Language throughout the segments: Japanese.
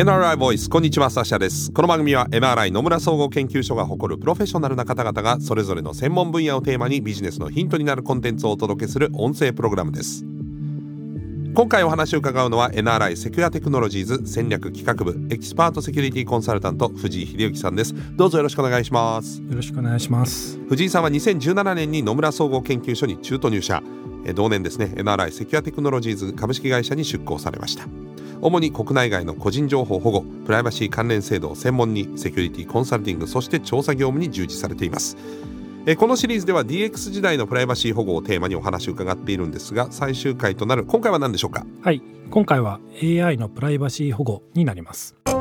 NRI ボイスこんにちはサシャです。この番組は NRI 野村総合研究所が誇るプロフェッショナルな方々がそれぞれの専門分野をテーマにビジネスのヒントになるコンテンツをお届けする音声プログラムです。今回お話を伺うのは NRI セキュアテクノロジーズ戦略企画部エキスパートセキュリティコンサルタント藤井秀之さんです。どうぞよろしくお願いします。よろしくお願いします。藤井さんは2017年に野村総合研究所に中途入社同年ですね NRI セキュアテクノロジーズ株式会社に出向されました。主に国内外の個人情報保護プライバシー関連制度を専門にセキュリティコンサルティングそして調査業務に従事されています。このシリーズでは DX 時代のプライバシー保護をテーマにお話を伺っているんですが最終回となる今回は何でしょうか？はい今回は AI のプライバシー保護になります。NRI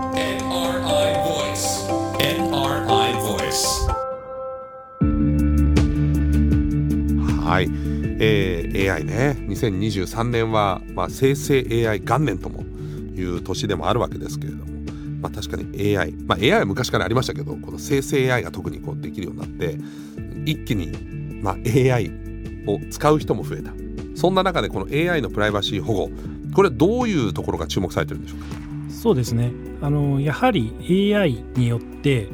Voice NRI Voice はい、えー、AI ね。2023年は、まあ、生成 AI 元年ともいう年でもあるわけですけれども、まあ、確かに AI、まあ、AI は昔からありましたけどこの生成 AI が特にこうできるようになって一気に、まあ、AI を使う人も増えた。そんな中でこの AI のプライバシー保護これどういうところが注目されてるんでしょうか？そうですね。あのやはり AI によって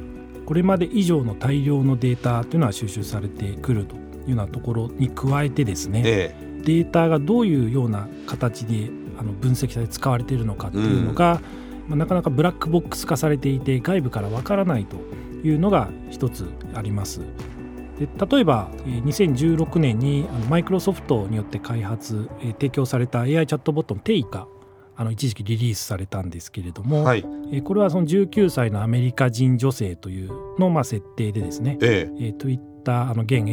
これまで以上の大量のデータというのは収集されてくると。いうようなところに加えてですね、ええ、データがどういうような形であの分析されて使われているのかっていうのが、うん、まあ、なかなかブラックボックス化されていて外部からわからないというのが一つあります。で例えば2016年にマイクロソフトによって開発提供された AI チャットボットのテイがあの一時期リリースされたんですけれども、はい、これはその19歳のアメリカ人女性というのまあ設定でですね、ええ、Twitter あの現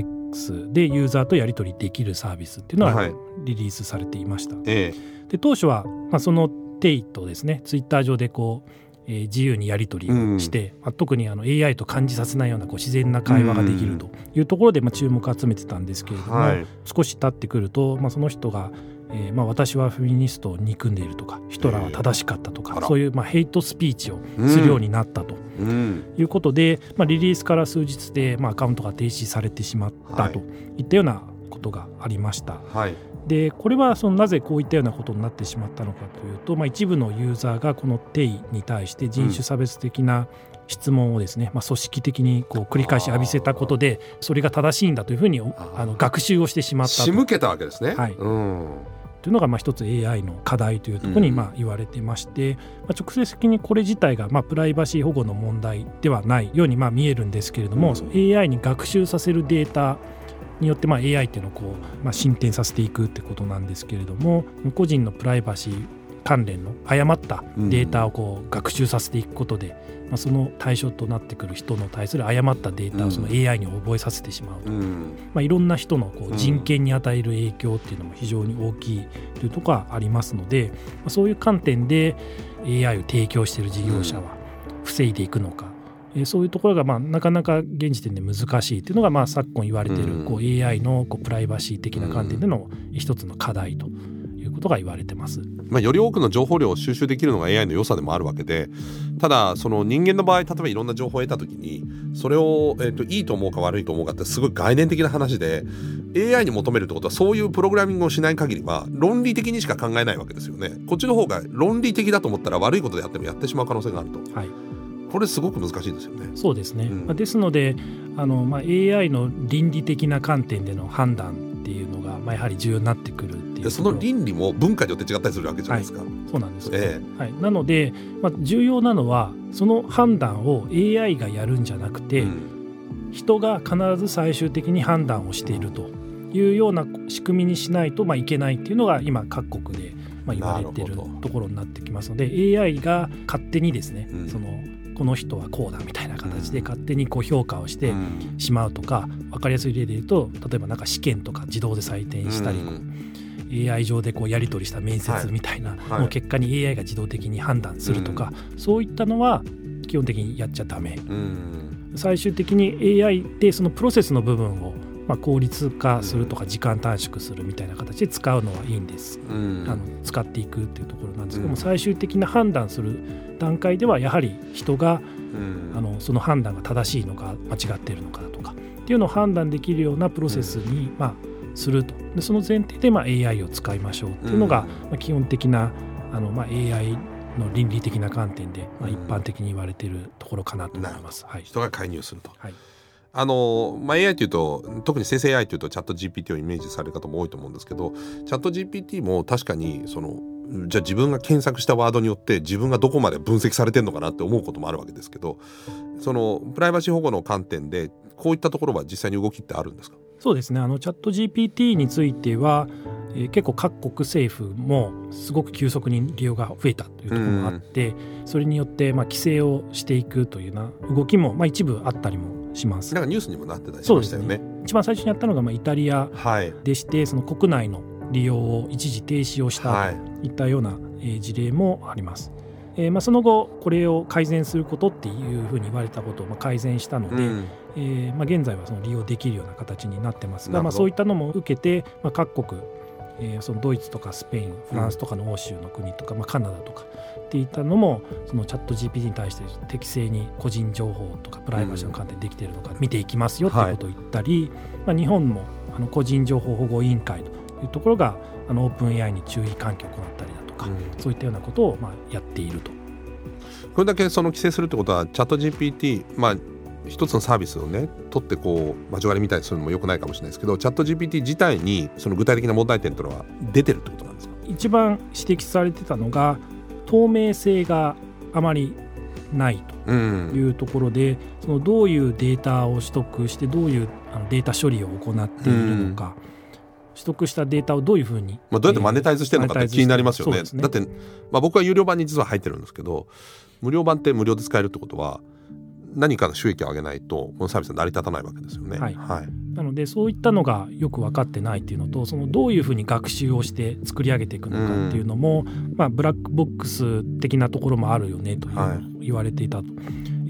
でユーザーとやり取りできるサービスっていうのはリリースされていました。はい、で当初はまあそのテイとですね。ツイッター上でこうえー、自由にやり取りをして、うん、まあ、特にあの AI と感じさせないようなこう自然な会話ができるというところで、まあ、注目を集めてたんですけれども、はい、少し経ってくると、まあ、その人が、えーまあ、私はフェミニストを憎んでいるとかヒトラーは正しかったとか、そういう、まあ、ヘイトスピーチをするようになったと。いうことで、うん、まあ、リリースから数日で、まあ、アカウントが停止されてしまったとい。ったようなことがありました。はい。でこれはそのなぜこういったようなことになってしまったのかというと、まあ、一部のユーザーがこの定位に対して人種差別的な質問をですね、まあ、組織的にこう繰り返し浴びせたことでそれが正しいんだというふうにあの学習をしてしまったと。仕向けたわけですね。はい、うんというのがまあ一つ AI の課題というところにまあ言われてまして、まあ、直接的にこれ自体がまあプライバシー保護の問題ではないようにまあ見えるんですけれども、AI に学習させるデータによってまあ AI っていうのをこう、まあ、進展させていくってことなんですけれども個人のプライバシー関連の誤ったデータをこう学習させていくことで、まあ、その対象となってくる人の対する誤ったデータをその AI に覚えさせてしまうと、まあ、いろんな人のこう人権に与える影響っていうのも非常に大きいというところがありますので、まあ、そういう観点で AI を提供している事業者は防いでいくのか。えそういうところがまあなかなか現時点で難しいというのがまあ昨今言われているこう AI のこうプライバシー的な観点での一つの課題ということが言われてます。まあ、より多くの情報量を収集できるのが AI の良さでもあるわけでただその人間の場合例えばいろんな情報を得た時にそれを、えー、といいと思うか悪いと思うかってすごい概念的な話で AI に求めるってことはそういうプログラミングをしない限りは論理的にしか考えないわけですよね。こっちの方が論理的だと思ったら悪いことであってもやってしまう可能性があると。はいこれすごく難しいですよね。そうですね、うん、ですのであの、まあ、AI の倫理的な観点での判断っていうのが、まあ、やはり重要になってくるっていうその倫理も文化によって違ったりするわけじゃないですか。はい、そうなんです、えー、はい、なので、まあ、重要なのはその判断を AI がやるんじゃなくて、うん、人が必ず最終的に判断をしているというような仕組みにしないと、まあ、いけないっていうのが今各国で、まあ、言われてるところになってきますので AI が勝手にですね、うん、そのこの人はこうだみたいな形で勝手にこう評価をしてしまうとか、分かりやすい例で言うと例えばなんか試験とか自動で採点したり、AI 上でこうやり取りした面接みたいなの結果に AI が自動的に判断するとか、そういったのは基本的にやっちゃダメ、最終的に AI でそのプロセスの部分をまあ、効率化するとか時間短縮するみたいな形で使うのはいいんです、うん、あの使っていくっていうところなんですけども、最終的な判断する段階ではやはり人が、あのその判断が正しいのか間違っているのかとかっていうのを判断できるようなプロセスに、まあ、すると。でその前提でまあ AI を使いましょうっていうのが、まあ、基本的なあの、まあ、AI の倫理的な観点で、まあ、一般的に言われているところかなと思います。はい、人が介入すると、はい。あのまあ、AI というと特に生成 AI というとチャット GPT をイメージされる方も多いと思うんですけどチャット GPT も確かにそのじゃあ自分が検索したワードによって自分がどこまで分析されてるのかなって思うこともあるわけですけどそのプライバシー保護の観点でこういったところは実際に動きってあるんですか？そうですねあのチャット GPT については、えー、結構各国政府もすごく急速に利用が増えたというところもあって、うん、それによってまあ規制をしていくというような動きもまあ一部あったりもします。なんかニュースにもなってたりしましたよね。ね一番最初にやったのがまあイタリアでして、はい、その国内の利用を一時停止をしたといったような事例もあります。えーまあ、その後これを改善することっていうふうに言われたことをまあ改善したので、うん、えー、まあ、現在はその利用できるような形になってますが、まあ、そういったのも受けて、まあ、各国、えー、そのドイツとかスペインフランスとかの欧州の国とか、うん、まあ、カナダとかっていったのもそのチャット GPT に対して適正に個人情報とかプライバシーの観点できているのか見ていきますよっていうことを言ったり、はい、まあ、日本もあの個人情報保護委員会というところがあのオープン AI に注意喚起を行ったりだとか、うん、そういったようなことをまあやっていると。これだけその規制するってことはチャット GPT、まあ、一つのサービスをね取ってこう交わりみたいにするのもよくないかもしれないですけどチャット GPT 自体にその具体的な問題点というのは出てるってことなんですか？一番指摘されてたのが透明性があまりないというところで、うん、そのどういうデータを取得してどういうデータ処理を行っているのか、うん。取得したデータをどういうふうに、まあ、どうやってマネタイズしてるのかって気になりますよね。ね。だって、まあ、僕は有料版に実は入ってるんですけど無料版って無料で使えるってことは何かの収益を上げないとこのサービスは成り立たないわけですよね。はい、はい、なのでそういったのがよく分かってないっていうのとそのどういうふうに学習をして作り上げていくのかっていうのも、うん、まあ、ブラックボックス的なところもあるよねという言われていたと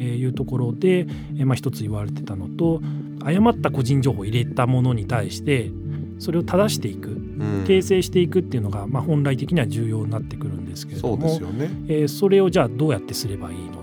いうところで、えまあ、一つ言われてたのと誤った個人情報を入れたものに対してそれを正していく、訂正していくっていうのが、まあ、本来的には重要になってくるんですけれどもそ,、ね。えー、それをじゃあどうやってすればいいの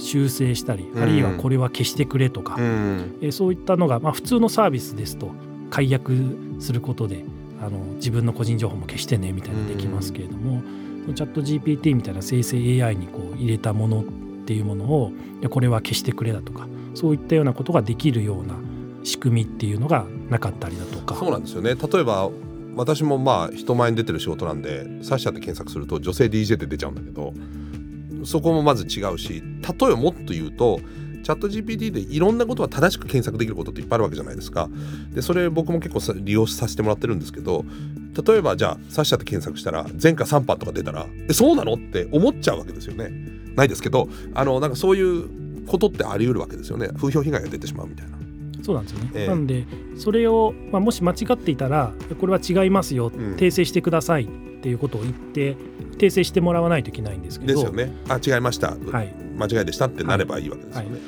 修正したり、あるいはこれは消してくれとか、うん、えー、そういったのが、まあ、普通のサービスですと解約することであの自分の個人情報も消してねみたいなできますけれども、うん、チャット GPT みたいな生成 AI にこう入れたものっていうものをこれは消してくれだとかそういったようなことができるような仕組みっていうのがなかったりだとか。そうなんですよね。例えば私もまあ人前に出てる仕事なんでサッシャって検索すると女性 DJ って出ちゃうんだけどそこもまず違うし例えばもっと言うとチャット GPT でいろんなことは正しく検索できることっていっぱいあるわけじゃないですか。でそれ僕も結構利用させてもらってるんですけど例えばじゃあサッシャって検索したら前科3版とか出たらえそうなのって思っちゃうわけですよね。ないですけどあのなんかそういうことってあり得るわけですよね。風評被害が出てしまうみたいな。そうなんですよね、えー、なのでそれを、まあ、もし間違っていたらこれは違いますよ、うん、訂正してください。っていうことを言って訂正してもらわないといけないんですけど。ですよね。あ違いました、はい、間違いでしたってなればいいわけですよね、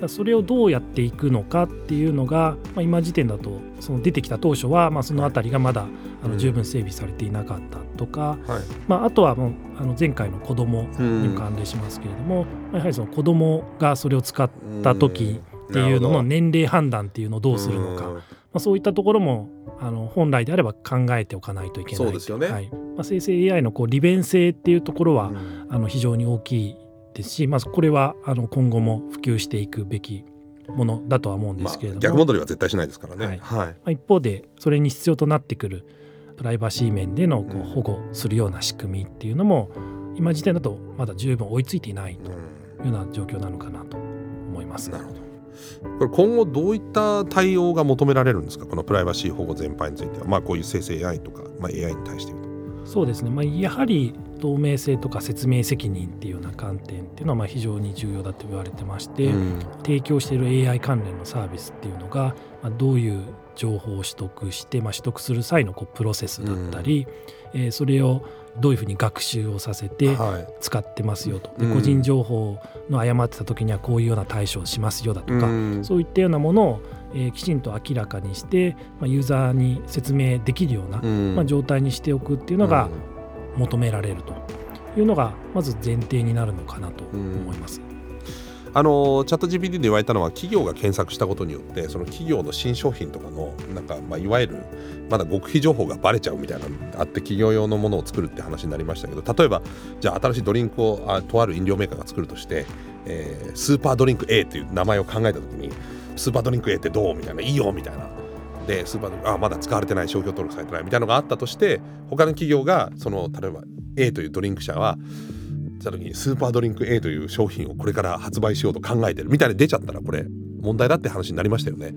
はい、それをどうやっていくのかっていうのが、まあ、今時点だとその出てきた当初は、まあ、その辺りがまだ、あの十分整備されていなかったとか、はい、まあ、あとはもうあの前回の子どもにも関連しますけれども、やはりその子どもがそれを使った時っていうのの年齢判断っていうのをどうするのか、まあ、そういったところもあの本来であれば考えておかないといけない。そうですよね、はい。まあ、生成 AI のこう利便性っていうところは、うん、あの非常に大きいですし、まずこれはあの今後も普及していくべきものだとは思うんですけれども、まあ、逆戻りは絶対しないですからね、はい。はい、まあ、一方でそれに必要となってくるプライバシー面でのこう保護するような仕組みっていうのも、今時点だとまだ十分追いついていないというような状況なのかなと思います。なるほどこれ今後どういった対応が求められるんですか？このプライバシー保護全般については、まあ、こういう生成 AI とか、まあ、AI に対して言うと。そうですね、まあ、やはり透明性とか説明責任っていうような観点っていうのはまあ非常に重要だと言われてまして、うん、提供している AI 関連のサービスっていうのが、まあ、どういう情報を取得して、まあ、取得する際のこうプロセスだったり、うん、えー、それをどういうふうに学習をさせて使ってますよと、はい、で個人情報の誤ってた時にはこういうような対処をしますよだとか、うん、そういったようなものを、えー、きちんと明らかにして、まあ、ユーザーに説明できるような、うん、まあ、状態にしておくっていうのが求められるというのがまず前提になるのかなと思います。あのチャット GPT で言われたのは企業が検索したことによってその企業の新商品とかのなんか、まあ、いわゆるまだ極秘情報がバレちゃうみたいなのがあって企業用のものを作るって話になりましたけど例えばじゃあ新しいドリンクをあとある飲料メーカーが作るとして、えー、スーパードリンク A という名前を考えた時にスーパードリンク A ってどうみたいないいよみたいな。でスーパードリンクあまだ使われてない商標登録されてないみたいなのがあったとして他の企業がその例えば A というドリンク社はた時にスーパードリンク A という商品をこれから発売しようと考えてるみたいに出ちゃったらこれ問題だって話になりましたよね。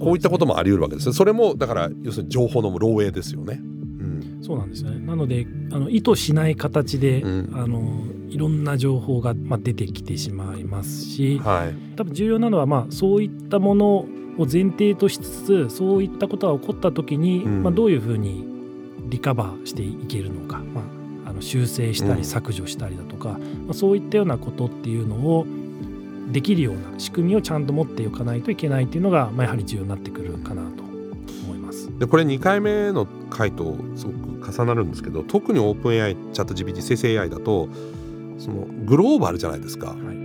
こういったこともあり得るわけです。それもだから要するに情報の漏洩ですよね。そうなんですね。なのであの意図しない形で、うん、あのいろんな情報が、まあ、出てきてしまいますし、はい、多分重要なのは、まあ、そういったものを前提としつつそういったことが起こった時に、うん、まあ、どういうふうにリカバーしていけるのか、まあ、あの修正したり削除したりだとか、まあ、そういったようなことっていうのをできるような仕組みをちゃんと持っておかないといけないっていうのが、まあ、やはり重要になってくるかなと思います。でこれ2回目の回とすごく重なるんですけど特にオープン AI チャット GPT 生成 AI だとそのグローバルじゃないですか。はい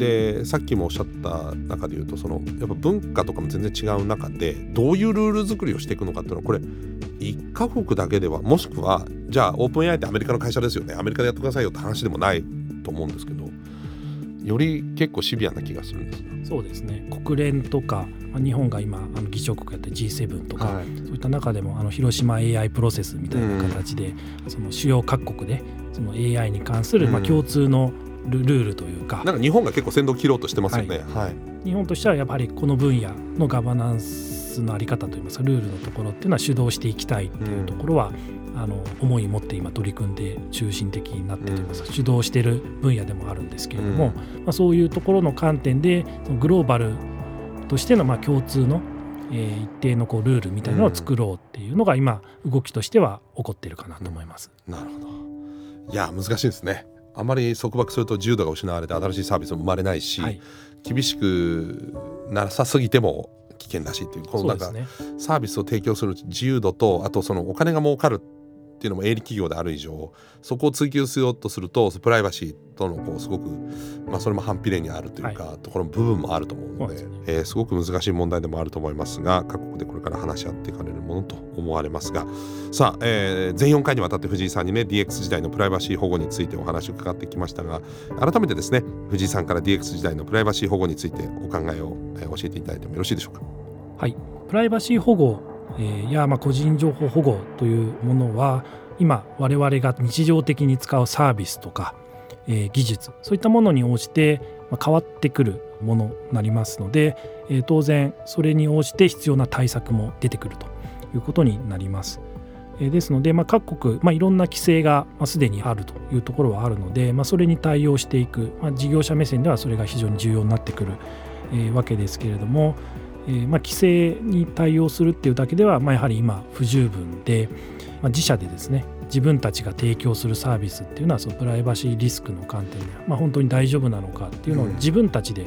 でさっきもおっしゃった中で言うとそのやっぱ文化とかも全然違う中でどういうルール作りをしていくのかっていうのはこれ1カ国だけではもしくはじゃあオープン AI ってアメリカの会社ですよね。アメリカでやってくださいよって話でもないと思うんですけどより結構シビアな気がするんですそうですね。国連とか、まあ、日本が今あの議長国やって G7 とか、はい、そういった中でもあの広島 AI プロセスみたいな形で、うん、その主要各国でその AI に関する、まあ、共通のルールというか、なんか日本が結構先導切ろうとしてますよね、はい、はい、日本としてはやっぱりこの分野のガバナンスのあり方といいますかルールのところっていうのは主導していきたいっていうところは、うん、あの思い持って今取り組んで中心的になってといいます。か、うん、主導している分野でもあるんですけれども、まあ、そういうところの観点でそのグローバルとしてのまあ共通のえー、一定のこうルールみたいなのを作ろうっていうのが今動きとしては起こっているかなと思います。なるほど。いや難しいですね。あまり束縛すると自由度が失われて新しいサービスも生まれないし、はい、厳しくなさすぎても危険だしっていうこのなんか、サービスを提供する自由度とあとそのお金が儲かるっていうのも営利企業である以上そこを追求しようとするとプライバシーとのこうすごく、まあ、それも反比例にあるというか、はい、ところの部分もあると思うので、ね。えー、すごく難しい問題でもあると思いますが各国でこれから話し合っていかれるものと思われますが。さあ、えー、全4回にわたって藤井さんにね DX 時代のプライバシー保護についてお話を伺ってきましたが改めてですね藤井さんから DX 時代のプライバシー保護についてお考えを、えー、教えていただいてもよろしいでしょうか？はい。プライバシー保護え、やま個人情報保護というものは今我々が日常的に使うサービスとか、え、技術そういったものに応じて、変わってくるものになりますので、え、当然それに応じて必要な対策も出てくるということになります。ですので、まあ、各国、まあ、いろんな規制がすでにあるというところはあるので、まあ、それに対応していく、ま、事業者目線ではそれが非常に重要になってくる、えー、わけですけれども、えーまあ、規制に対応するっていうだけでは、まあ、やはり今不十分で、まあ、自社でですね自分たちが提供するサービスっていうのはそのプライバシーリスクの観点で、まあ、本当に大丈夫なのかっていうのを自分たちで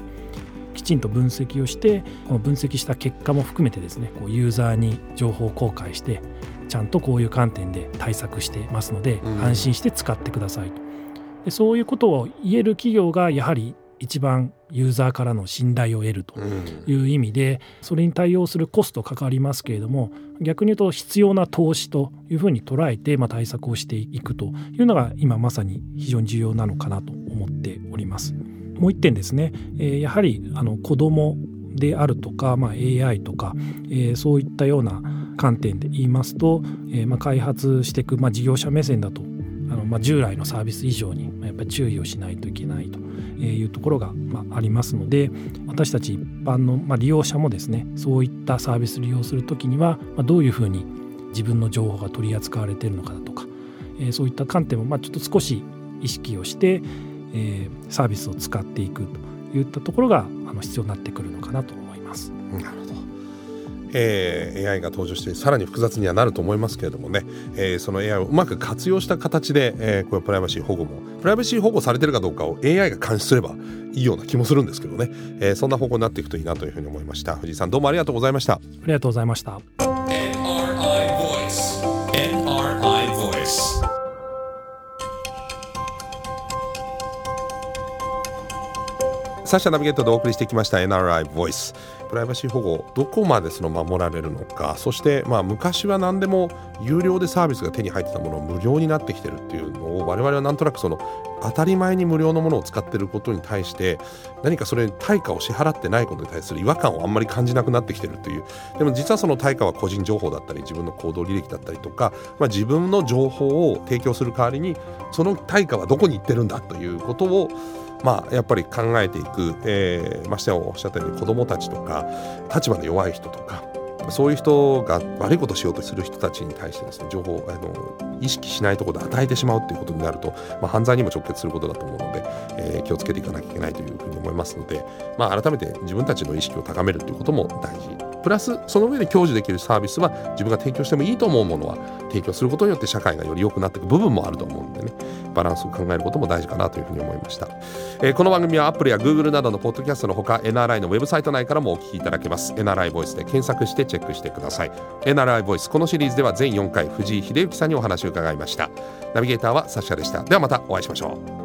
きちんと分析をしてこの分析した結果も含めてですねこうユーザーに情報公開してちゃんとこういう観点で対策してますので安心して使ってくださいと。でそういうことを言える企業がやはり一番ユーザーからの信頼を得るという意味で、それに対応するコストかかりますけれども逆に言うと必要な投資というふうに捉えて、まあ、対策をしていくというのが今まさに非常に重要なのかなと思っております。もう一点ですね、えー、やはりあの子どもであるとか、まあ、AI とか、えー、そういったような観点で言いますと、えーまあ、開発していく、まあ、事業者目線だとあの、まあ、従来のサービス以上にやっぱり注意をしないといけないというところが、まあ、ありますので私たち一般の、まあ、利用者もですねそういったサービス利用する時には、ま、どういうふうに自分の情報が取り扱われているのかだとか、え、そういった観点も、まあ、ちょっと少し意識をして、え、サービスを使っていくといったところがあの必要になってくるのかなと思います。なるほどえー、AI が登場してさらに複雑にはなると思いますけれどもね、えー、その AI をうまく活用した形で、えー、こういうプライバシー保護もプライバシー保護されてるかどうかを AI が監視すればいいような気もするんですけどね、えー、そんな方向になっていくといいなというふうに思いました。藤井さんどうもありがとうございました。ありがとうございました。NRI Voice NRI Voice サッシャナビゲートでお送りしてきました。NRI ボイスプライバシー保護どこまでその守られるのかそしてまあ昔は何でも有料でサービスが手に入ってたものを無料になってきてるっていうのを我々はなんとなくその当たり前に無料のものを使ってることに対して何かそれに対価を支払ってないことに対する違和感をあんまり感じなくなってきてるという。でも実はその対価は個人情報だったり自分の行動履歴だったりとか、まあ、自分の情報を提供する代わりにその対価はどこに行ってるんだということをまあ、やっぱり考えていく、えー、ましてやおっしゃったように子どもたちとか立場の弱い人とかそういう人が悪いことをしようとする人たちに対してですね情報をあの意識しないところで与えてしまうっていうことになると、まあ、犯罪にも直結することだと思うので、えー、気をつけていかなきゃいけないというふうに思いますので、まあ、改めて自分たちの意識を高めるということも大事プラスその上で享受できるサービスは自分が提供してもいいと思うものは提供することによって社会がより良くなっていく部分もあると思うんでね。バランスを考えることも大事かなというふうに思いました、えー、この番組は Apple や Google などのポッドキャストのほか NRI のウェブサイト内からもお聞きいただけます。NRI ボイスで検索してチェックしてください。NRI ボイスこのシリーズでは全4回藤井秀幸さんにお話を伺いました。ナビゲーターはサッシャでした。ではまたお会いしましょう。